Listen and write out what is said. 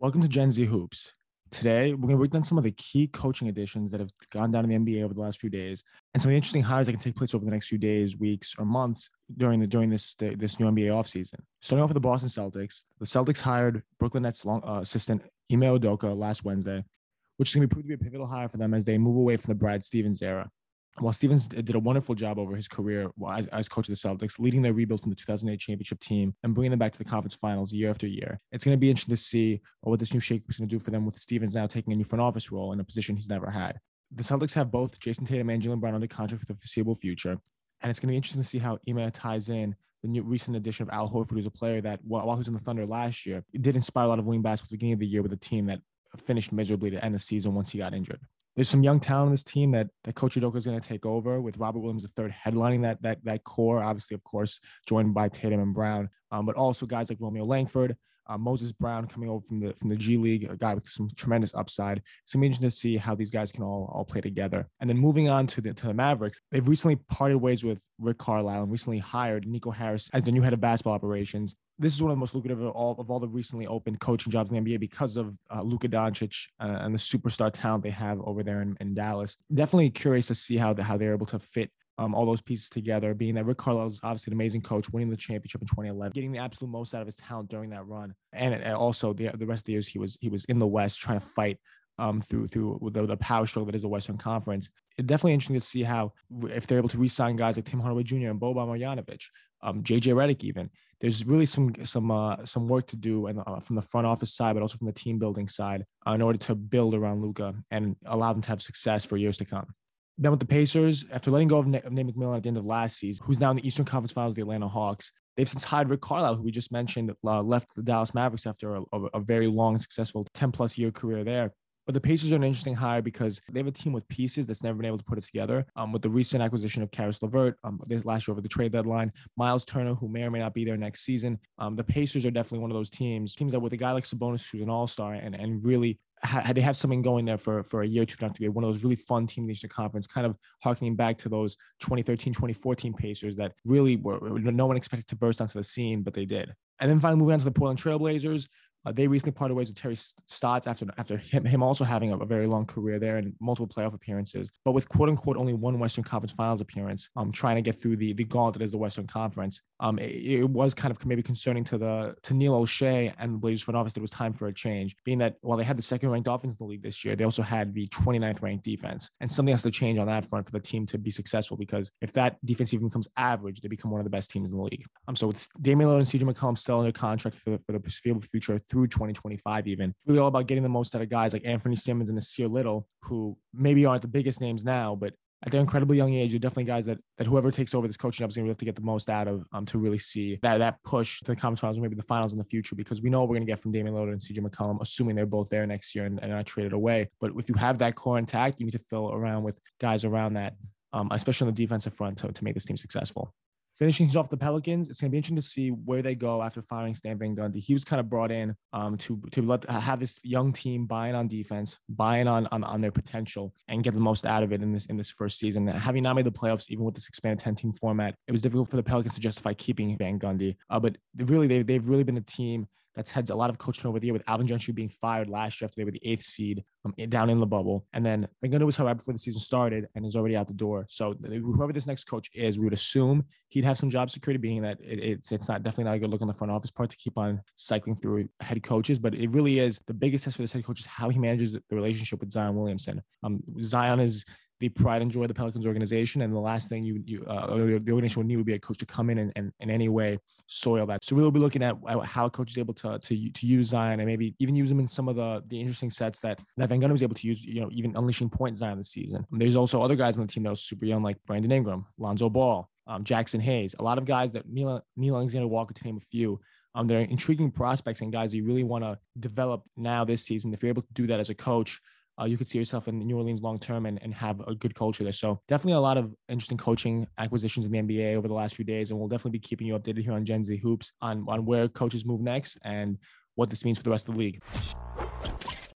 Welcome to Gen Z Hoops. Today, we're going to break down some of the key coaching additions that have gone down in the NBA over the last few days, and some of the interesting hires that can take place over the next few days, weeks, or months during the during this this new NBA offseason. Starting off with the Boston Celtics, the Celtics hired Brooklyn Nets long, uh, assistant Ime Udoka last Wednesday, which is going to prove to be a pivotal hire for them as they move away from the Brad Stevens era. While Stevens did a wonderful job over his career as, as, coach of the Celtics, leading their rebuild from the 2008 championship team and bringing them back to the conference finals year after year, it's going to be interesting to see what this new shake is going to do for them with Stevens now taking a new front office role in a position he's never had. The Celtics have both Jayson Tatum and Jaylen Brown under contract for the foreseeable future, and it's going to be interesting to see how Ime ties in the new recent addition of Al Horford, who's a player that while he was in the Thunder last year, did inspire a lot of wing basketball at the beginning of the year with a team that finished miserably to end the season once he got injured there's some young talent on this team that that Coach Udoka is going to take over with Robert Williams III headlining that that that core. Obviously, of course, joined by Tatum and Brown, um, but also guys like Romeo Langford, uh, Moses Brown coming over from the from the G League, a guy with some tremendous upside. It's interesting to see how these guys can all all play together. And then moving on to the to the Mavericks, they've recently parted ways with Rick Carlisle and recently hired Nico Harris as the new head of basketball operations this is one of the most lucrative of all of all the recently opened coaching jobs in the NBA because of uh, Luka Doncic uh, and the superstar talent they have over there in, in Dallas. Definitely curious to see how the, how they're able to fit um, all those pieces together. Being that Rick Carlisle is obviously an amazing coach, winning the championship in 2011, getting the absolute most out of his talent during that run, and also the the rest of the years he was he was in the West trying to fight um, through through the, the power struggle that is the Western Conference. It's definitely interesting to see how if they're able to re-sign guys like Tim Hardaway Jr. and Boban Marjanovic, um, JJ Redick, even. There's really some some uh, some work to do, and uh, from the front office side, but also from the team building side, uh, in order to build around Luka and allow them to have success for years to come. Then with the Pacers, after letting go of Nate McMillan at the end of last season, who's now in the Eastern Conference Finals of the Atlanta Hawks, they've since hired Rick Carlisle, who we just mentioned, uh, left the Dallas Mavericks after a, a, very long, successful 10 plus year career there. But the Pacers are an interesting hire because they have a team with pieces that's never been able to put it together. Um, with the recent acquisition of Caris LeVert, um, this last year over the trade deadline, Myles Turner, who may or may not be there next season. Um, the Pacers are definitely one of those teams, teams that with a guy like Sabonis, who's an all star and, and really ha- they have something going there for, for a year or two not to be one of those really fun teams in the Eastern Conference, kind of harkening back to those 2013, 2014 Pacers that really were no one expected to burst onto the scene, but they did. And then finally moving on to the Portland Trailblazers, uh, they recently parted ways with Terry Stotts after after him, him also having a, a, very long career there and multiple playoff appearances, but with quote unquote only one Western Conference Finals appearance, um, trying to get through the the gauntlet as the Western Conference. Um, it, it, was kind of maybe concerning to the to Neil Olshey and the Blazers front office that it was time for a change, being that while they had the second ranked offense in the league this year, they also had the 29th ranked defense, and something has to change on that front for the team to be successful because if that defense even becomes average, they become one of the best teams in the league. Um, so with Damian Lillard and CJ McCollum still under contract for, for the foreseeable future through 2025 even. Really all about getting the most out of guys like Anthony Simons and Nassir Little, who maybe aren't the biggest names now, but at their incredibly young age, they're definitely guys that that whoever takes over this coaching job is going to have to get the most out of um, to really see that that push to the conference finals or maybe the finals in the future because we know we're going to get from Damian Lillard and CJ McCollum, assuming they're both there next year and, and not traded away. But if you have that core intact, you need to fill around with guys around that, um, especially on the defensive front to, to make this team successful. Finishing off the Pelicans, it's going to be interesting to see where they go after firing Stan Van Gundy. He was kind of brought in um, to to let have this young team buying on defense, buying on, on on their potential, and get the most out of it in this in this first season. Having not made the playoffs, even with this expanded ten team format, it was difficult for the Pelicans to justify keeping Van Gundy. Uh, but really, they they've really been a team that's had a lot of coaching over the year with Alvin Gentry being fired last year after they were the eighth seed um, down in the bubble. And then McGinnis was right before the season started and is already out the door. So whoever this next coach is, we would assume he'd have some job security, being that it, it's it's not definitely not a good look on the front office part to keep on cycling through head coaches. But it really is the biggest test for this head coach is how he manages the relationship with Zion Williamson. Um, Zion is the pride and joy of the Pelicans organization. And the last thing you, you uh, the organization would need would be a coach to come in and, and in any way soil that. So we'll be looking at how a coach is able to, to, to use Zion and maybe even use him in some of the, the interesting sets that, that Van Gundy was able to use, you know, even unleashing point Zion this season. And there's also other guys on the team that are super young, like Brandon Ingram, Lonzo Ball, um, Jaxson Hayes, a lot of guys that Neil, Nickeil Alexander Walker, to name a few, um, they're intriguing prospects and guys you really want to develop now this season. If you're able to do that as a coach, uh, you could see yourself in New Orleans long term and, and have a good culture there. So definitely a lot of interesting coaching acquisitions in the NBA over the last few days, and we'll definitely be keeping you updated here on Gen Z Hoops on on where coaches move next and what this means for the rest of the league.